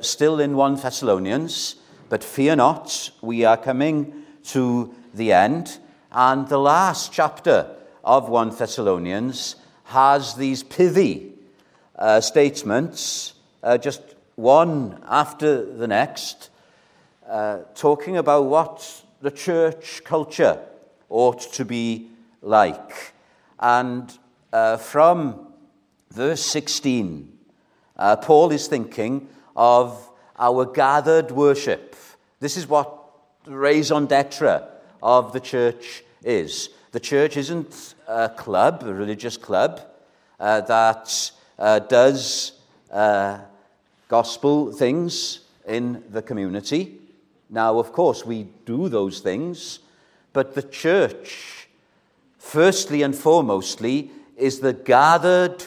still in 1 Thessalonians, but fear not, we are coming to the end. And the last chapter of 1 Thessalonians has these pithy uh, statements, uh, just one after the next, uh, talking about what the church culture ought to be like. And uh, from verse 16, uh, Paul is thinking of our gathered worship. This is what raison d'etre of the church is. The church isn't a club, a religious club, uh, that uh, does uh, gospel things in the community. Now, of course, we do those things, but the church, firstly and foremostly, is the gathered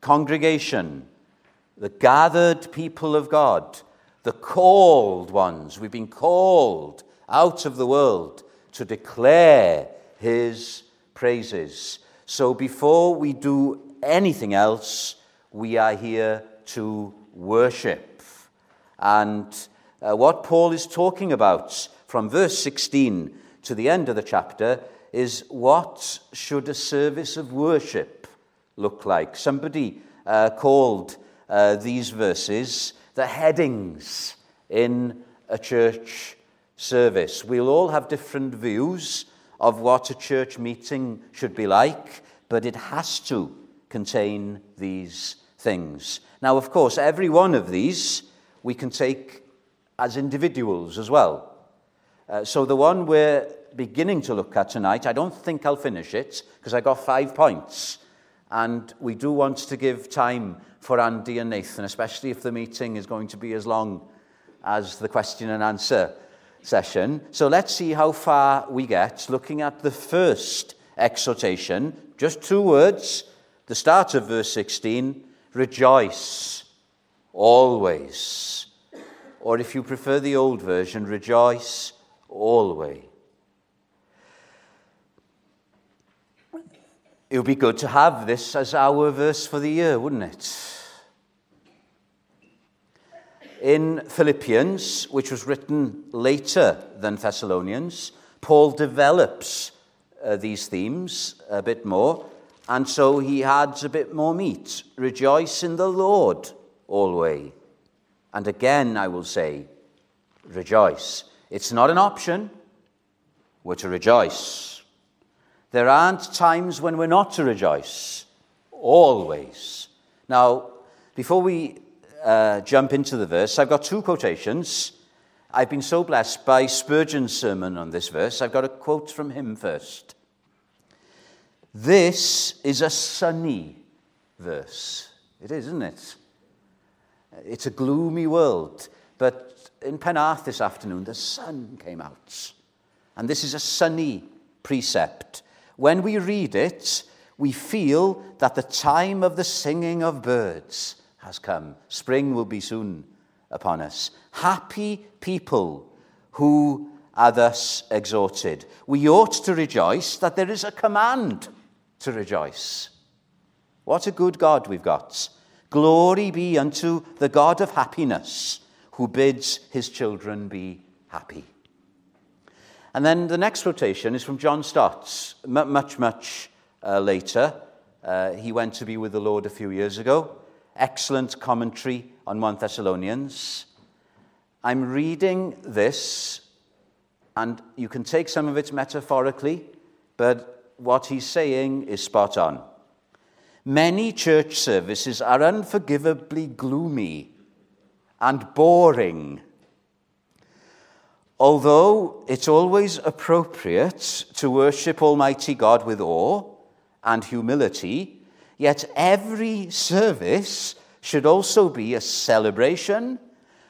congregation the gathered people of God, the called ones. We've been called out of the world to declare his praises. So before we do anything else, we are here to worship. And uh, what Paul is talking about from verse 16 to the end of the chapter is what should a service of worship look like? Somebody uh, called uh, these verses the headings in a church service. We'll all have different views of what a church meeting should be like, but it has to contain these things. Now, of course, every one of these we can take as individuals as well. Uh, so, the one we're beginning to look at tonight, I don't think I'll finish it because I got five points. And we do want to give time for Andy and Nathan, especially if the meeting is going to be as long as the question and answer session. So let's see how far we get looking at the first exhortation. Just two words. The start of verse 16 rejoice always. Or if you prefer the old version, rejoice always. It would be good to have this as our verse for the year, wouldn't it? In Philippians, which was written later than Thessalonians, Paul develops uh, these themes a bit more, and so he adds a bit more meat. Rejoice in the Lord always. And again, I will say, rejoice. It's not an option, we're to rejoice. There aren't times when we're not to rejoice, always. Now, before we uh, jump into the verse, I've got two quotations. I've been so blessed by Spurgeon's sermon on this verse. I've got a quote from him first. This is a sunny verse. It is, isn't it? It's a gloomy world. But in Penarth this afternoon, the sun came out. And this is a sunny precept. When we read it, we feel that the time of the singing of birds has come. Spring will be soon upon us. Happy people who are thus exhorted. We ought to rejoice that there is a command to rejoice. What a good God we've got. Glory be unto the God of happiness who bids his children be happy. And then the next quotation is from John Stott, much, much uh, later. Uh, he went to be with the Lord a few years ago excellent commentary on 1 Thessalonians. I'm reading this, and you can take some of it metaphorically, but what he's saying is spot on. Many church services are unforgivably gloomy and boring. Although it's always appropriate to worship Almighty God with awe and humility, Yet every service should also be a celebration,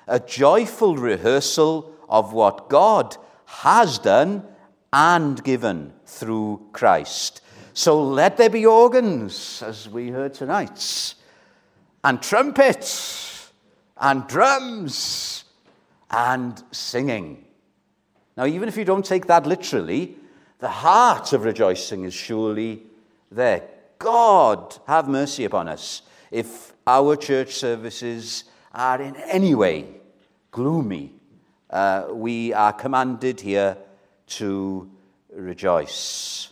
a joyful rehearsal of what God has done and given through Christ. So let there be organs, as we heard tonight, and trumpets, and drums, and singing. Now, even if you don't take that literally, the heart of rejoicing is surely there. God have mercy upon us if our church services are in any way gloomy, uh, we are commanded here to rejoice.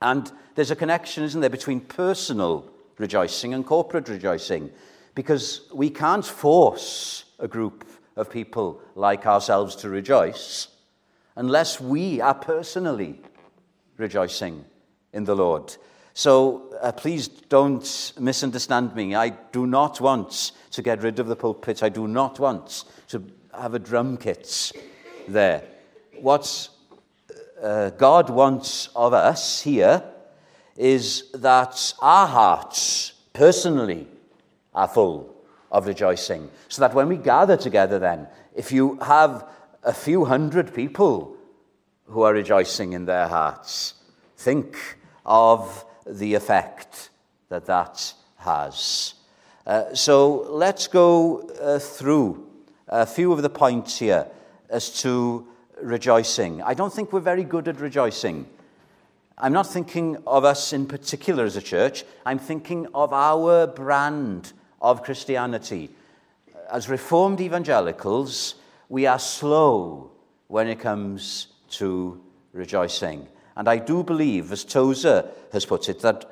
And there's a connection, isn't there, between personal rejoicing and corporate rejoicing, because we can't force a group of people like ourselves to rejoice unless we are personally rejoicing in the Lord. So uh, please don't misunderstand me. I do not want to get rid of the pulpit. I do not want to have a drum kit there. What uh, God wants of us here is that our hearts personally are full of rejoicing. So that when we gather together, then, if you have a few hundred people who are rejoicing in their hearts, think of the effect that that has. Uh, so let's go uh, through a few of the points here as to rejoicing. I don't think we're very good at rejoicing. I'm not thinking of us in particular as a church, I'm thinking of our brand of Christianity. As Reformed evangelicals, we are slow when it comes to rejoicing. And I do believe, as Tozer has put it, that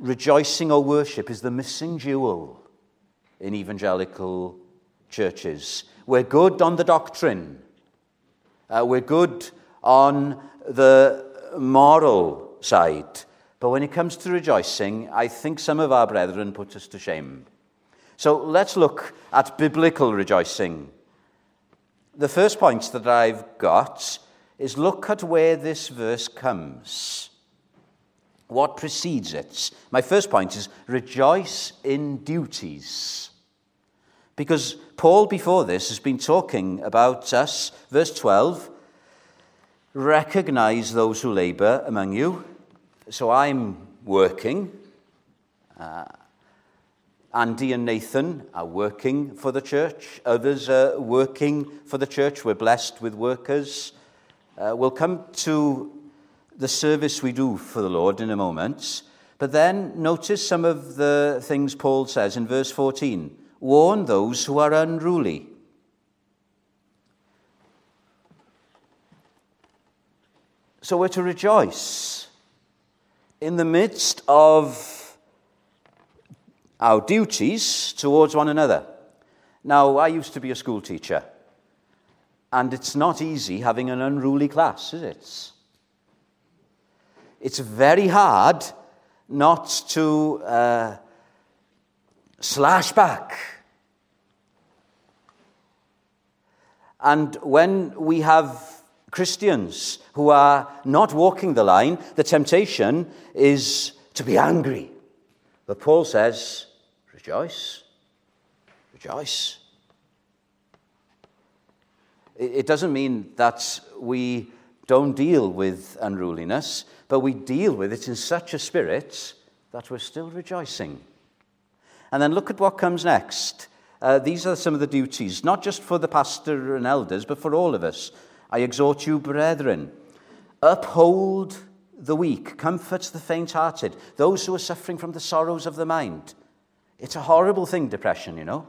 rejoicing or worship is the missing jewel in evangelical churches. We're good on the doctrine, uh, we're good on the moral side. But when it comes to rejoicing, I think some of our brethren put us to shame. So let's look at biblical rejoicing. The first point that I've got is look at where this verse comes. What precedes it? My first point is rejoice in duties. Because Paul, before this, has been talking about us. Verse 12 recognize those who labor among you. So I'm working. Uh, Andy and Nathan are working for the church. Others are working for the church. We're blessed with workers. Uh, we'll come to the service we do for the Lord in a moment. But then notice some of the things Paul says in verse 14 warn those who are unruly. So we're to rejoice in the midst of our duties towards one another. Now, I used to be a school teacher. And it's not easy having an unruly class, is it? It's very hard not to uh, slash back. And when we have Christians who are not walking the line, the temptation is to be angry. But Paul says, rejoice, rejoice. It doesn't mean that we don't deal with unruliness, but we deal with it in such a spirit that we're still rejoicing. And then look at what comes next. Uh, these are some of the duties, not just for the pastor and elders, but for all of us. I exhort you, brethren, uphold the weak, comfort the faint hearted, those who are suffering from the sorrows of the mind. It's a horrible thing, depression, you know.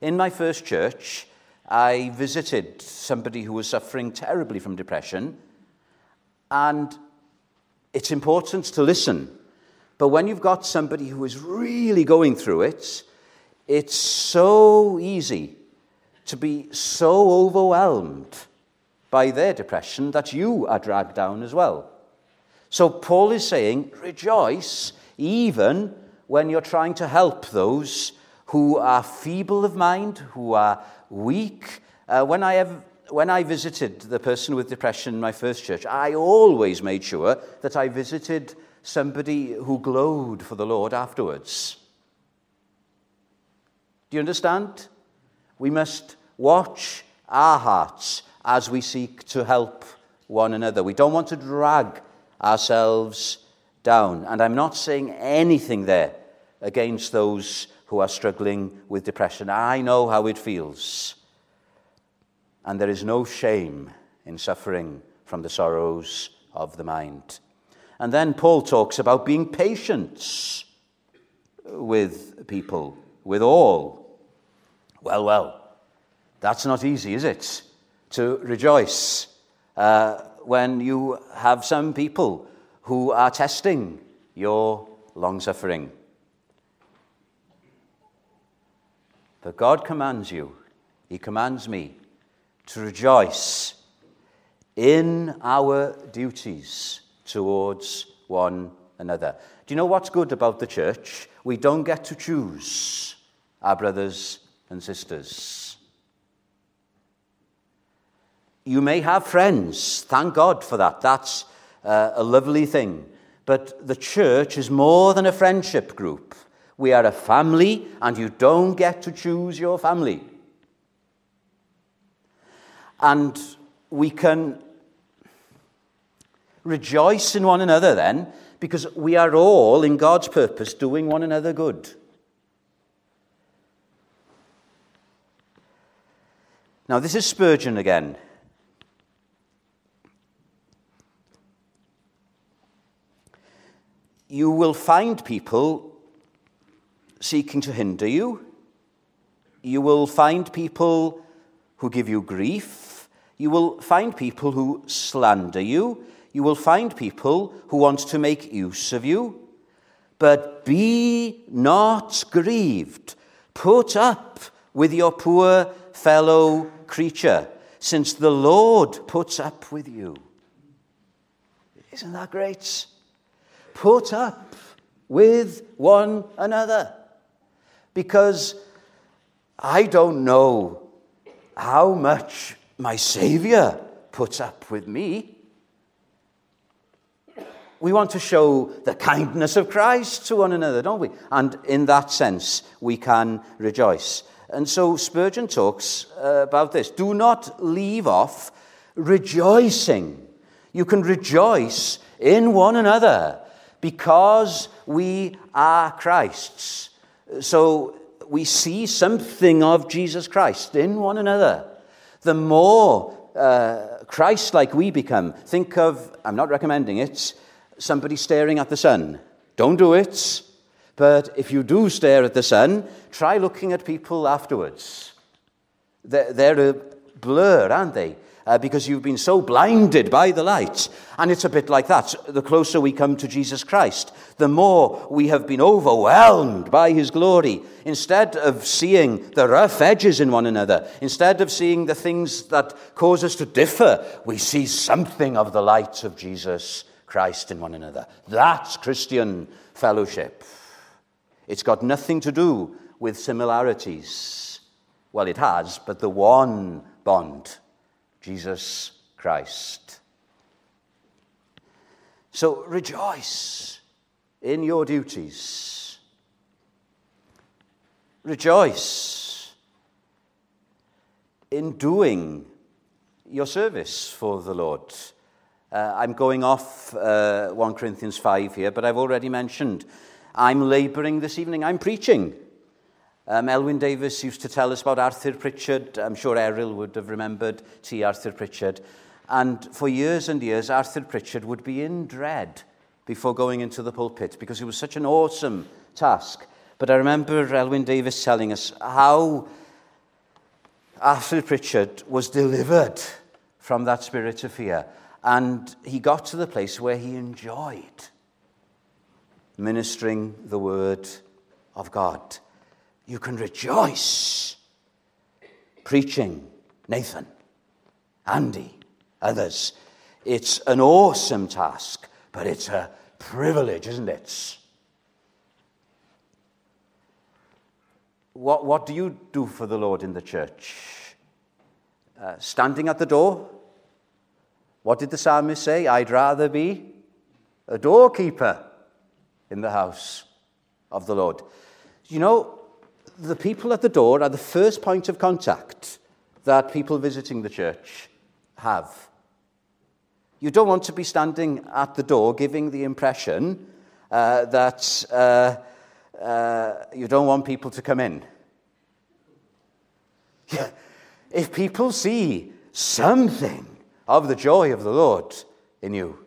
In my first church, I visited somebody who was suffering terribly from depression, and it's important to listen. But when you've got somebody who is really going through it, it's so easy to be so overwhelmed by their depression that you are dragged down as well. So Paul is saying, rejoice even when you're trying to help those who are feeble of mind, who are weak. Uh, when, I have, when I visited the person with depression in my first church, I always made sure that I visited somebody who glowed for the Lord afterwards. Do you understand? We must watch our hearts as we seek to help one another. We don't want to drag ourselves down. And I'm not saying anything there against those who are struggling with depression. I know how it feels. And there is no shame in suffering from the sorrows of the mind. And then Paul talks about being patient with people, with all. Well, well, that's not easy, is it? To rejoice uh, when you have some people who are testing your long suffering. But God commands you, He commands me to rejoice in our duties towards one another. Do you know what's good about the church? We don't get to choose our brothers and sisters. You may have friends. Thank God for that. That's uh, a lovely thing. But the church is more than a friendship group. We are a family, and you don't get to choose your family. And we can rejoice in one another then, because we are all, in God's purpose, doing one another good. Now, this is Spurgeon again. You will find people seeking to hinder you. You will find people who give you grief. You will find people who slander you. You will find people who want to make use of you. But be not grieved. Put up with your poor fellow creature, since the Lord puts up with you. Isn't that great? Put up with one another because I don't know how much my Savior puts up with me. We want to show the kindness of Christ to one another, don't we? And in that sense, we can rejoice. And so Spurgeon talks uh, about this. Do not leave off rejoicing. You can rejoice in one another because we are Christ's. So we see something of Jesus Christ in one another. The more uh, Christ like we become, think of, I'm not recommending it, somebody staring at the sun. Don't do it. But if you do stare at the sun, try looking at people afterwards. They're, they're a blur, aren't they? Uh, because you've been so blinded by the light. And it's a bit like that. The closer we come to Jesus Christ, the more we have been overwhelmed by his glory. Instead of seeing the rough edges in one another, instead of seeing the things that cause us to differ, we see something of the light of Jesus Christ in one another. That's Christian fellowship. It's got nothing to do with similarities. Well, it has, but the one bond Jesus Christ. So rejoice in your duties. Rejoice in doing your service for the Lord. Uh, I'm going off uh, 1 Corinthians 5 here, but I've already mentioned I'm laboring this evening. I'm preaching. Um, Elwyn Davies used to tell us about Arthur Pritchard. I'm sure Errol would have remembered T. Arthur Pritchard. And for years and years, Arthur Pritchard would be in dread before going into the pulpit because it was such an awesome task. But I remember Elwyn Davies telling us how Arthur Pritchard was delivered from that spirit of fear. And he got to the place where he enjoyed ministering the word of God you can rejoice preaching Nathan, Andy, others. It's an awesome task, but it's a privilege, isn't it? What, what do you do for the Lord in the church? Uh, standing at the door? What did the psalmist say? I'd rather be a doorkeeper in the house of the Lord. You know, the people at the door are the first point of contact that people visiting the church have. You don't want to be standing at the door giving the impression uh, that uh, uh, you don't want people to come in. if people see something of the joy of the Lord in you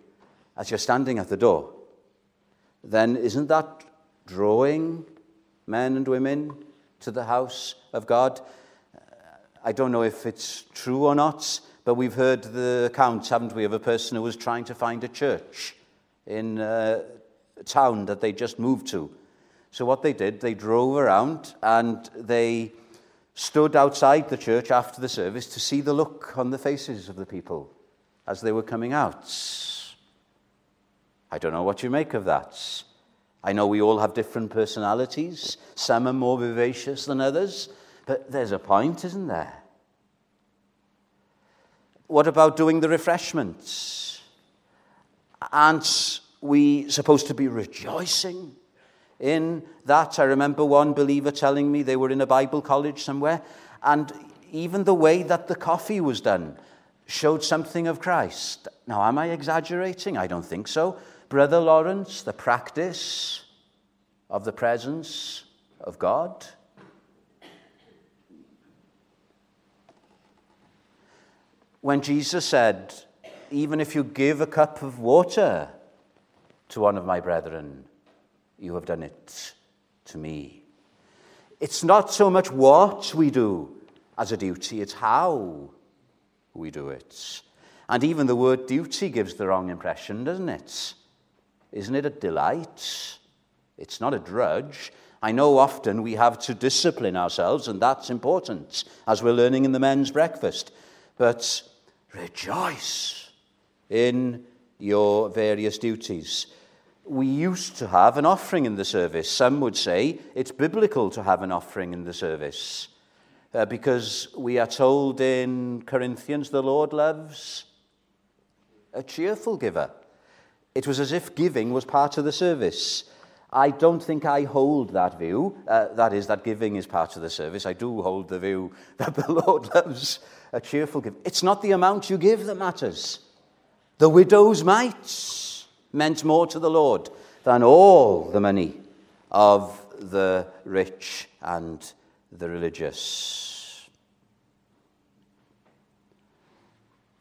as you're standing at the door, then isn't that drawing men and women to the house of God. Uh, I don't know if it's true or not, but we've heard the accounts, haven't we, of a person who was trying to find a church in uh, a town that they just moved to. So what they did, they drove around and they stood outside the church after the service to see the look on the faces of the people as they were coming out. I don't know what you make of that. I know we all have different personalities. Some are more vivacious than others, but there's a point, isn't there? What about doing the refreshments? Aren't we supposed to be rejoicing in that? I remember one believer telling me they were in a Bible college somewhere, and even the way that the coffee was done showed something of Christ. Now, am I exaggerating? I don't think so. Brother Lawrence, the practice of the presence of God. When Jesus said, Even if you give a cup of water to one of my brethren, you have done it to me. It's not so much what we do as a duty, it's how we do it. And even the word duty gives the wrong impression, doesn't it? Isn't it a delight? It's not a drudge. I know often we have to discipline ourselves, and that's important, as we're learning in the men's breakfast. But rejoice in your various duties. We used to have an offering in the service. Some would say it's biblical to have an offering in the service uh, because we are told in Corinthians the Lord loves a cheerful giver. It was as if giving was part of the service. I don't think I hold that view. Uh, that is, that giving is part of the service. I do hold the view that the Lord loves a cheerful giver. It's not the amount you give that matters. The widow's mite meant more to the Lord than all the money of the rich and the religious.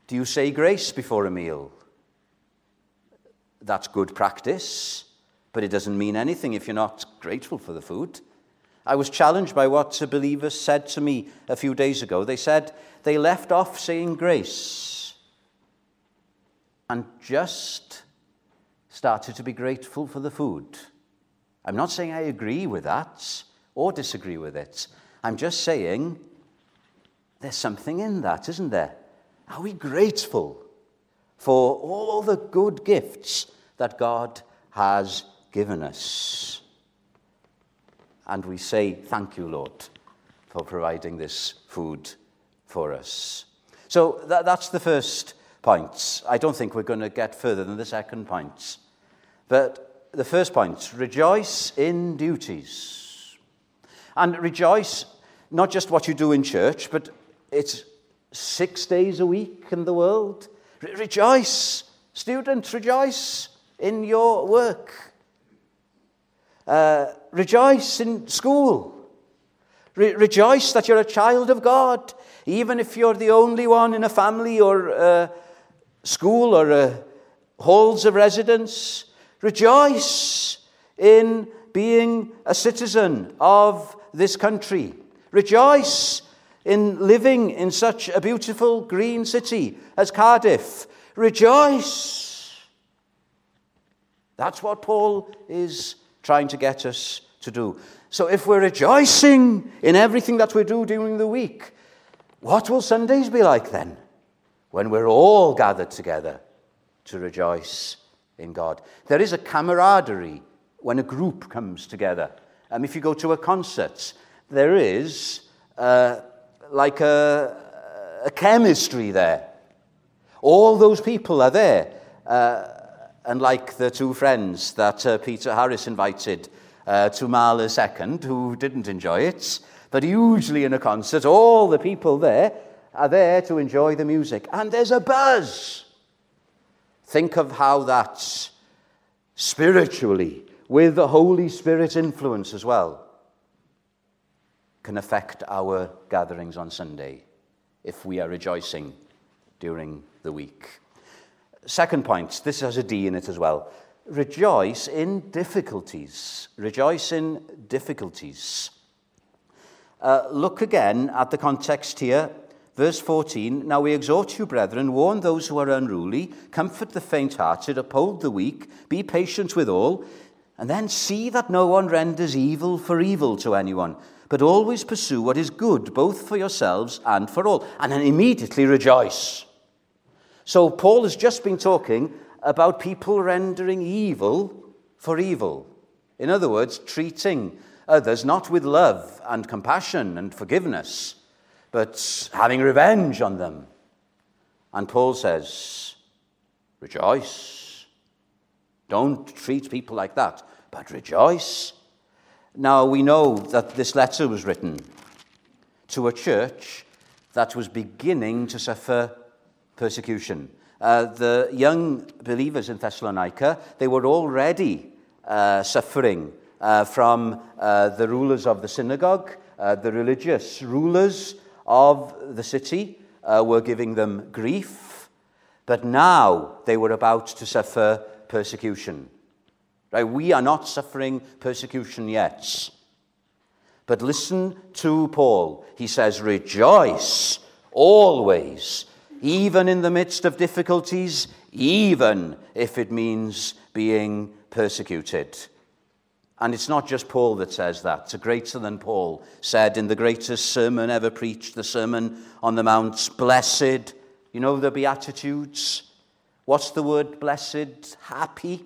Do you say grace before a meal? That's good practice, but it doesn't mean anything if you're not grateful for the food. I was challenged by what a believer said to me a few days ago. They said they left off saying grace and just started to be grateful for the food. I'm not saying I agree with that or disagree with it. I'm just saying there's something in that, isn't there? Are we grateful for all the good gifts that God has given us. And we say, Thank you, Lord, for providing this food for us. So that, that's the first point. I don't think we're going to get further than the second point. But the first point rejoice in duties. And rejoice not just what you do in church, but it's six days a week in the world. Re- rejoice, students, rejoice in your work. Uh, rejoice in school. Re- rejoice that you're a child of God, even if you're the only one in a family or a school or a halls of residence. Rejoice in being a citizen of this country. Rejoice in living in such a beautiful green city as Cardiff. Rejoice. That's what Paul is trying to get us to do. So if we're rejoicing in everything that we do during the week, what will Sundays be like then? When we're all gathered together to rejoice in God. There is a camaraderie when a group comes together. And if you go to a concert, there is uh, like a, a chemistry there. All those people are there. Uh, and like the two friends that uh, Peter Harris invited uh, to Mahler second, who didn't enjoy it, but usually in a concert, all the people there are there to enjoy the music. And there's a buzz. Think of how that's spiritually, with the Holy Spirit influence as well can affect our gatherings on Sunday if we are rejoicing during the week. Second point, this has a D in it as well. Rejoice in difficulties. Rejoice in difficulties. Uh, look again at the context here. Verse 14 Now we exhort you, brethren, warn those who are unruly, comfort the faint hearted, uphold the weak, be patient with all, and then see that no one renders evil for evil to anyone, but always pursue what is good, both for yourselves and for all, and then immediately rejoice. So Paul has just been talking about people rendering evil for evil. In other words, treating others not with love and compassion and forgiveness, but having revenge on them. And Paul says, Rejoice. Don't treat people like that, but rejoice. Now, we know that this letter was written to a church that was beginning to suffer persecution. Uh, the young believers in Thessalonica, they were already uh, suffering uh, from uh, the rulers of the synagogue, uh, the religious rulers of the city uh, were giving them grief, but now they were about to suffer persecution. Right? We are not suffering persecution yet. But listen to Paul. He says, Rejoice always even in the midst of difficulties, even if it means being persecuted. And it's not just Paul that says that. It's greater than Paul said in the greatest sermon ever preached, the Sermon on the Mount. Blessed, you know the Beatitudes? What's the word blessed? Happy.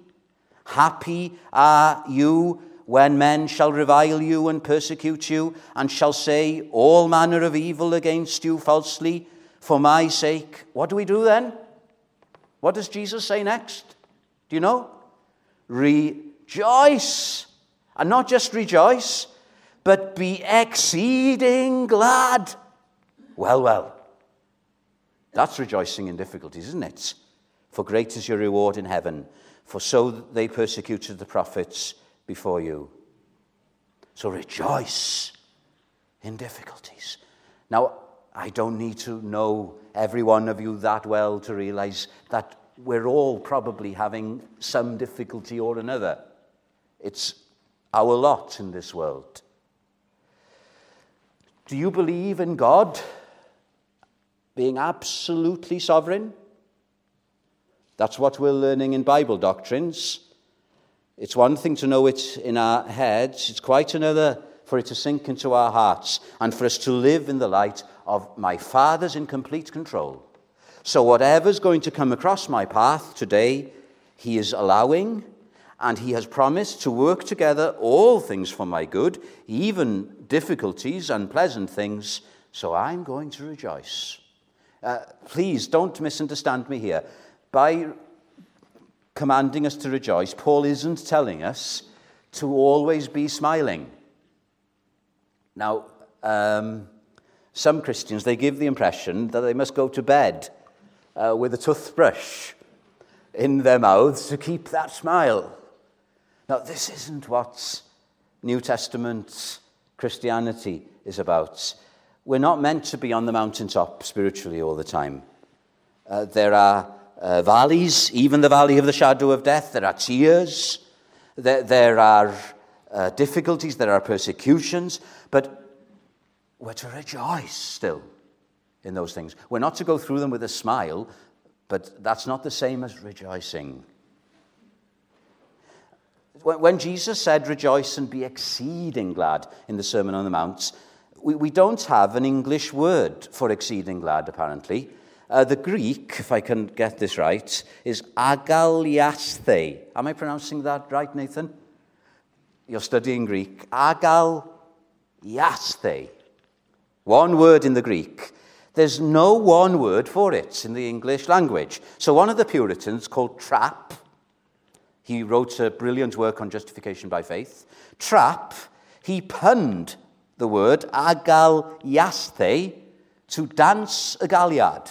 Happy are you when men shall revile you and persecute you, and shall say all manner of evil against you falsely for my sake. What do we do then? What does Jesus say next? Do you know? Rejoice. And not just rejoice, but be exceeding glad. Well, well. That's rejoicing in difficulties, isn't it? For great is your reward in heaven, for so they persecuted the prophets before you. So rejoice in difficulties. Now, I don't need to know every one of you that well to realize that we're all probably having some difficulty or another. It's our lot in this world. Do you believe in God being absolutely sovereign? That's what we're learning in Bible doctrines. It's one thing to know it in our heads, it's quite another for it to sink into our hearts and for us to live in the light of my Father's in complete control. So, whatever's going to come across my path today, He is allowing, and He has promised to work together all things for my good, even difficulties, unpleasant things. So, I'm going to rejoice. Uh, please don't misunderstand me here. By commanding us to rejoice, Paul isn't telling us to always be smiling. Now, um, some Christians, they give the impression that they must go to bed uh, with a toothbrush in their mouths to keep that smile. Now, this isn't what New Testament Christianity is about. We're not meant to be on the mountaintop spiritually all the time. Uh, there are uh, valleys, even the valley of the shadow of death. There are tears. There, there are uh, difficulties. There are persecutions. But we're to rejoice still in those things. We're not to go through them with a smile, but that's not the same as rejoicing. When Jesus said, rejoice and be exceeding glad in the Sermon on the Mount, we, we don't have an English word for exceeding glad, apparently. Uh, the Greek, if I can get this right, is agaliasthe. Am I pronouncing that right, Nathan? You're studying Greek. Agaliasthe. One word in the Greek. There's no one word for it in the English language. So one of the Puritans called Trapp, he wrote a brilliant work on justification by faith. Trapp, he punned the word agaliasthe to dance a galliard.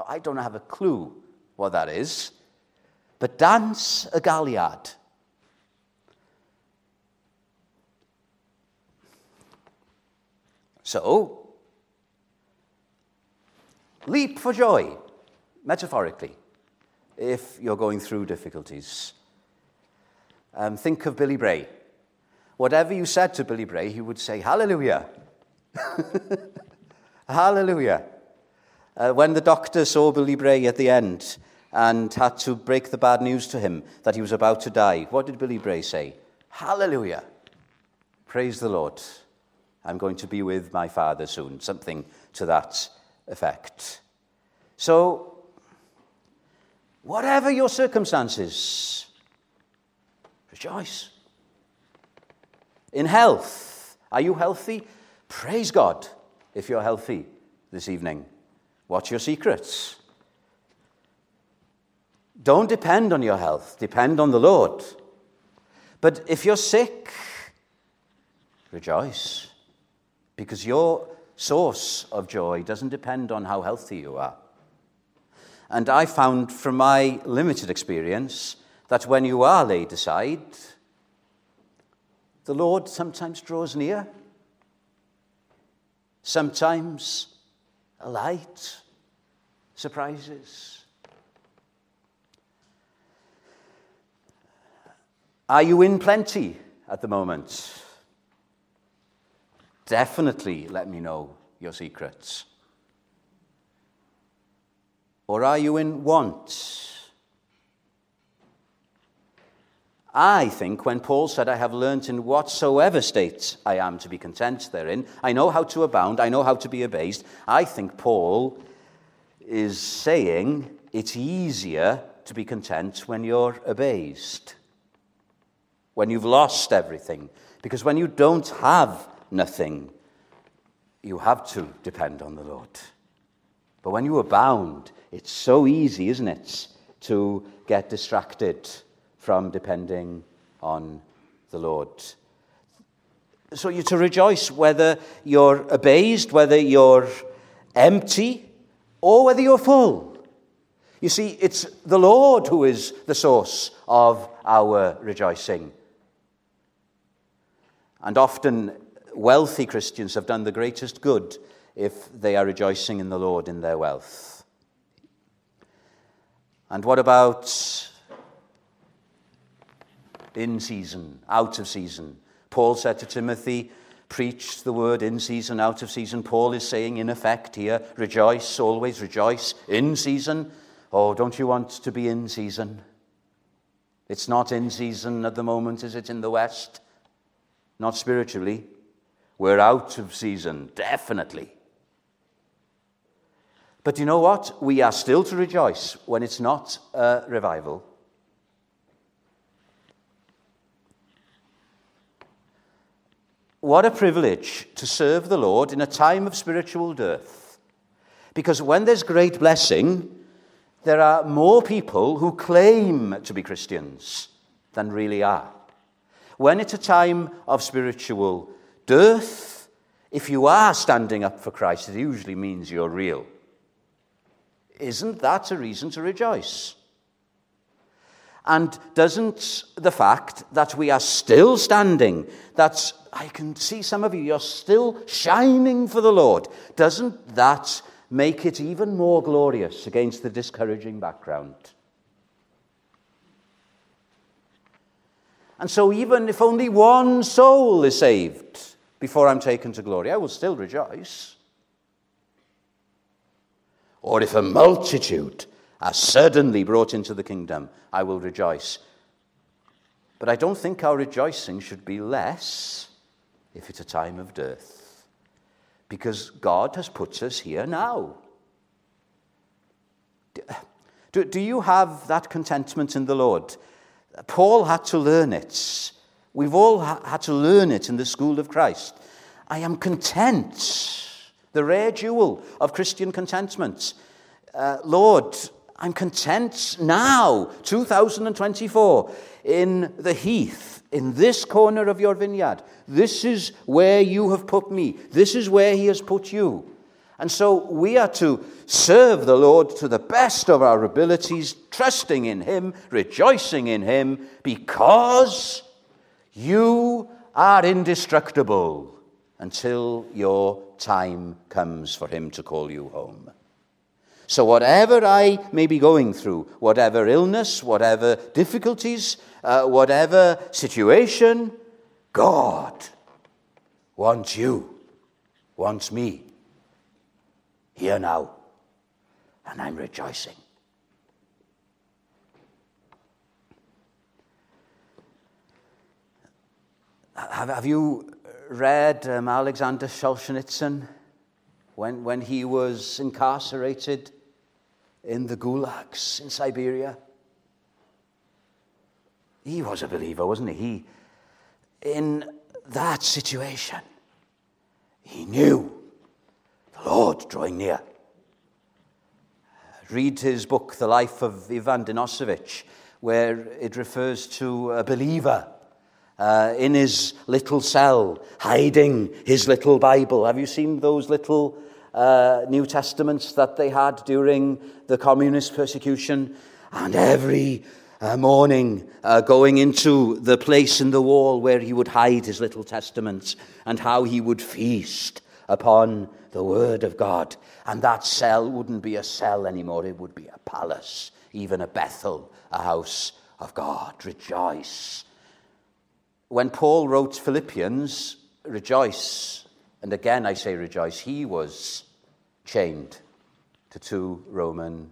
Now, I don't have a clue what that is, but dance a galliard. So, leap for joy, metaphorically, if you're going through difficulties. Um, think of Billy Bray. Whatever you said to Billy Bray, he would say, Hallelujah. Hallelujah. Uh, when the doctor saw Billy Bray at the end and had to break the bad news to him that he was about to die, what did Billy Bray say? Hallelujah. Praise the Lord. I'm going to be with my father soon. Something to that effect. So, whatever your circumstances, rejoice. In health, are you healthy? Praise God if you're healthy this evening. What's your secrets? Don't depend on your health, depend on the Lord. But if you're sick, rejoice, because your source of joy doesn't depend on how healthy you are. And I found from my limited experience that when you are laid aside, the Lord sometimes draws near, sometimes a light surprises. Are you in plenty at the moment? Definitely let me know your secrets. Or are you in want? I think when Paul said, I have learnt in whatsoever state I am to be content therein, I know how to abound, I know how to be abased, I think Paul is saying it's easier to be content when you're abased, when you've lost everything. Because when you don't have nothing, you have to depend on the Lord. But when you abound, it's so easy, isn't it, to get distracted from depending on the Lord. So you're to rejoice whether you're abased, whether you're empty, or whether you're full. You see, it's the Lord who is the source of our rejoicing. And often, wealthy Christians have done the greatest good if they are rejoicing in the Lord in their wealth. And what about in season, out of season. Paul said to Timothy, Preach the word in season, out of season. Paul is saying, in effect, here, rejoice, always rejoice, in season. Oh, don't you want to be in season? It's not in season at the moment, is it, in the West? Not spiritually. We're out of season, definitely. But you know what? We are still to rejoice when it's not a revival. What a privilege to serve the Lord in a time of spiritual dearth. Because when there's great blessing, there are more people who claim to be Christians than really are. When it's a time of spiritual dearth, if you are standing up for Christ, it usually means you're real. Isn't that a reason to rejoice? And doesn't the fact that we are still standing, that I can see some of you, you're still shining for the Lord, doesn't that make it even more glorious against the discouraging background? And so, even if only one soul is saved before I'm taken to glory, I will still rejoice. Or if a multitude are suddenly brought into the kingdom, I will rejoice. But I don't think our rejoicing should be less if it's a time of dearth, because God has put us here now. Do, do you have that contentment in the Lord? Paul had to learn it. We've all ha- had to learn it in the school of Christ. I am content, the rare jewel of Christian contentment. Uh, Lord, I'm content now, 2024, in the heath, in this corner of your vineyard. This is where you have put me. This is where He has put you. And so we are to serve the Lord to the best of our abilities, trusting in Him, rejoicing in Him, because you are indestructible until your time comes for Him to call you home. So, whatever I may be going through, whatever illness, whatever difficulties, uh, whatever situation, God wants you, wants me here now, and I'm rejoicing. Have, have you read um, Alexander Solzhenitsyn? When, when he was incarcerated in the gulags in Siberia? He was a believer, wasn't he? He, in that situation, he knew the Lord drawing near. Read his book, The Life of Ivan Denisovich, where it refers to a believer uh, in his little cell, hiding his little Bible. Have you seen those little uh, New Testaments that they had during the communist persecution? And every uh, morning uh, going into the place in the wall where he would hide his little testaments and how he would feast upon the Word of God. And that cell wouldn't be a cell anymore, it would be a palace, even a Bethel, a house of God. Rejoice when Paul wrote Philippians, rejoice, and again I say rejoice, he was chained to two Roman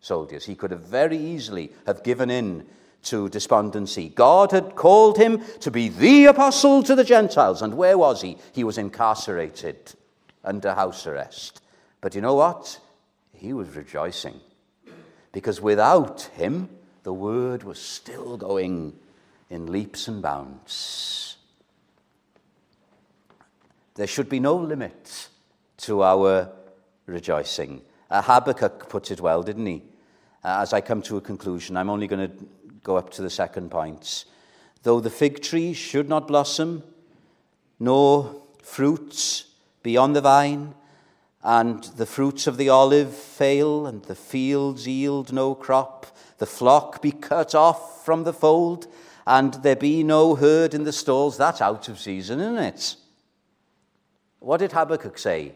soldiers. He could have very easily have given in to despondency. God had called him to be the apostle to the Gentiles. And where was he? He was incarcerated under house arrest. But you know what? He was rejoicing. Because without him, the word was still going in leaps and bounds. There should be no limit to our rejoicing. Uh, Habakkuk put it well, didn't he? Uh, as I come to a conclusion, I'm only going to go up to the second point. Though the fig tree should not blossom, nor fruits be on the vine, and the fruits of the olive fail, and the fields yield no crop, the flock be cut off from the fold, and there be no herd in the stalls, that's out of season, isn't it? What did Habakkuk say?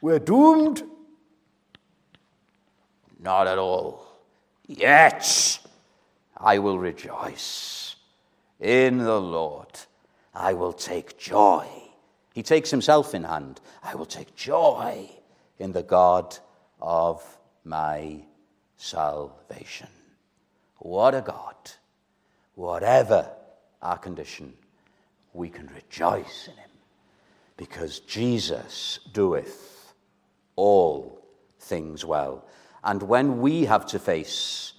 We're doomed? Not at all. Yet I will rejoice in the Lord. I will take joy. He takes himself in hand. I will take joy in the God of my salvation. What a God whatever our condition, we can rejoice in him because Jesus doeth all things well. And when we have to face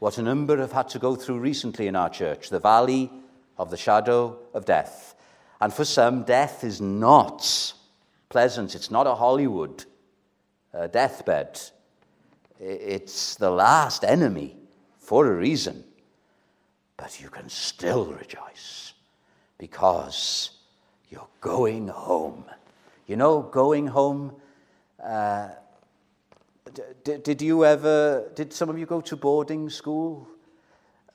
what a number have had to go through recently in our church, the valley of the shadow of death, and for some, death is not pleasant, it's not a Hollywood uh, deathbed. It's the last enemy for a reason. But you can still rejoice because you're going home. You know, going home. Uh, d- did you ever, did some of you go to boarding school?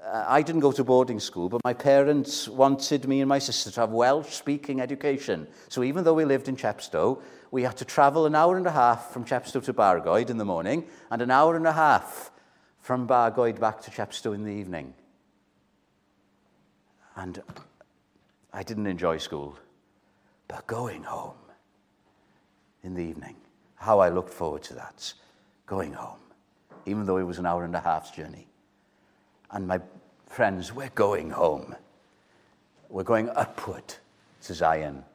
Uh, I didn't go to boarding school, but my parents wanted me and my sister to have Welsh speaking education. So even though we lived in Chepstow, we had to travel an hour and a half from Chepstow to Bargoed in the morning and an hour and a half from Bargoed back to Chepstow in the evening. And I didn't enjoy school. But going home in the evening, how I looked forward to that. Going home, even though it was an hour and a half's journey. And my friends, we're going home. We're going upward to Zion,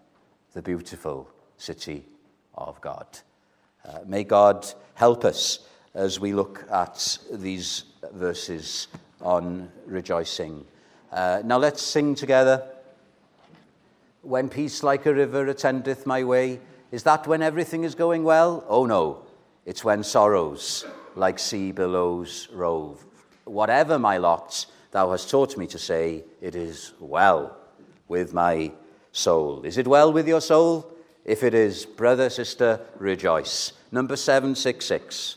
the beautiful city of God. Uh, may God help us as we look at these verses on rejoicing uh, now let's sing together. When peace like a river attendeth my way, is that when everything is going well? Oh no, it's when sorrows like sea billows rove. Whatever my lot, thou hast taught me to say, it is well with my soul. Is it well with your soul? If it is, brother, sister, rejoice. Number 766.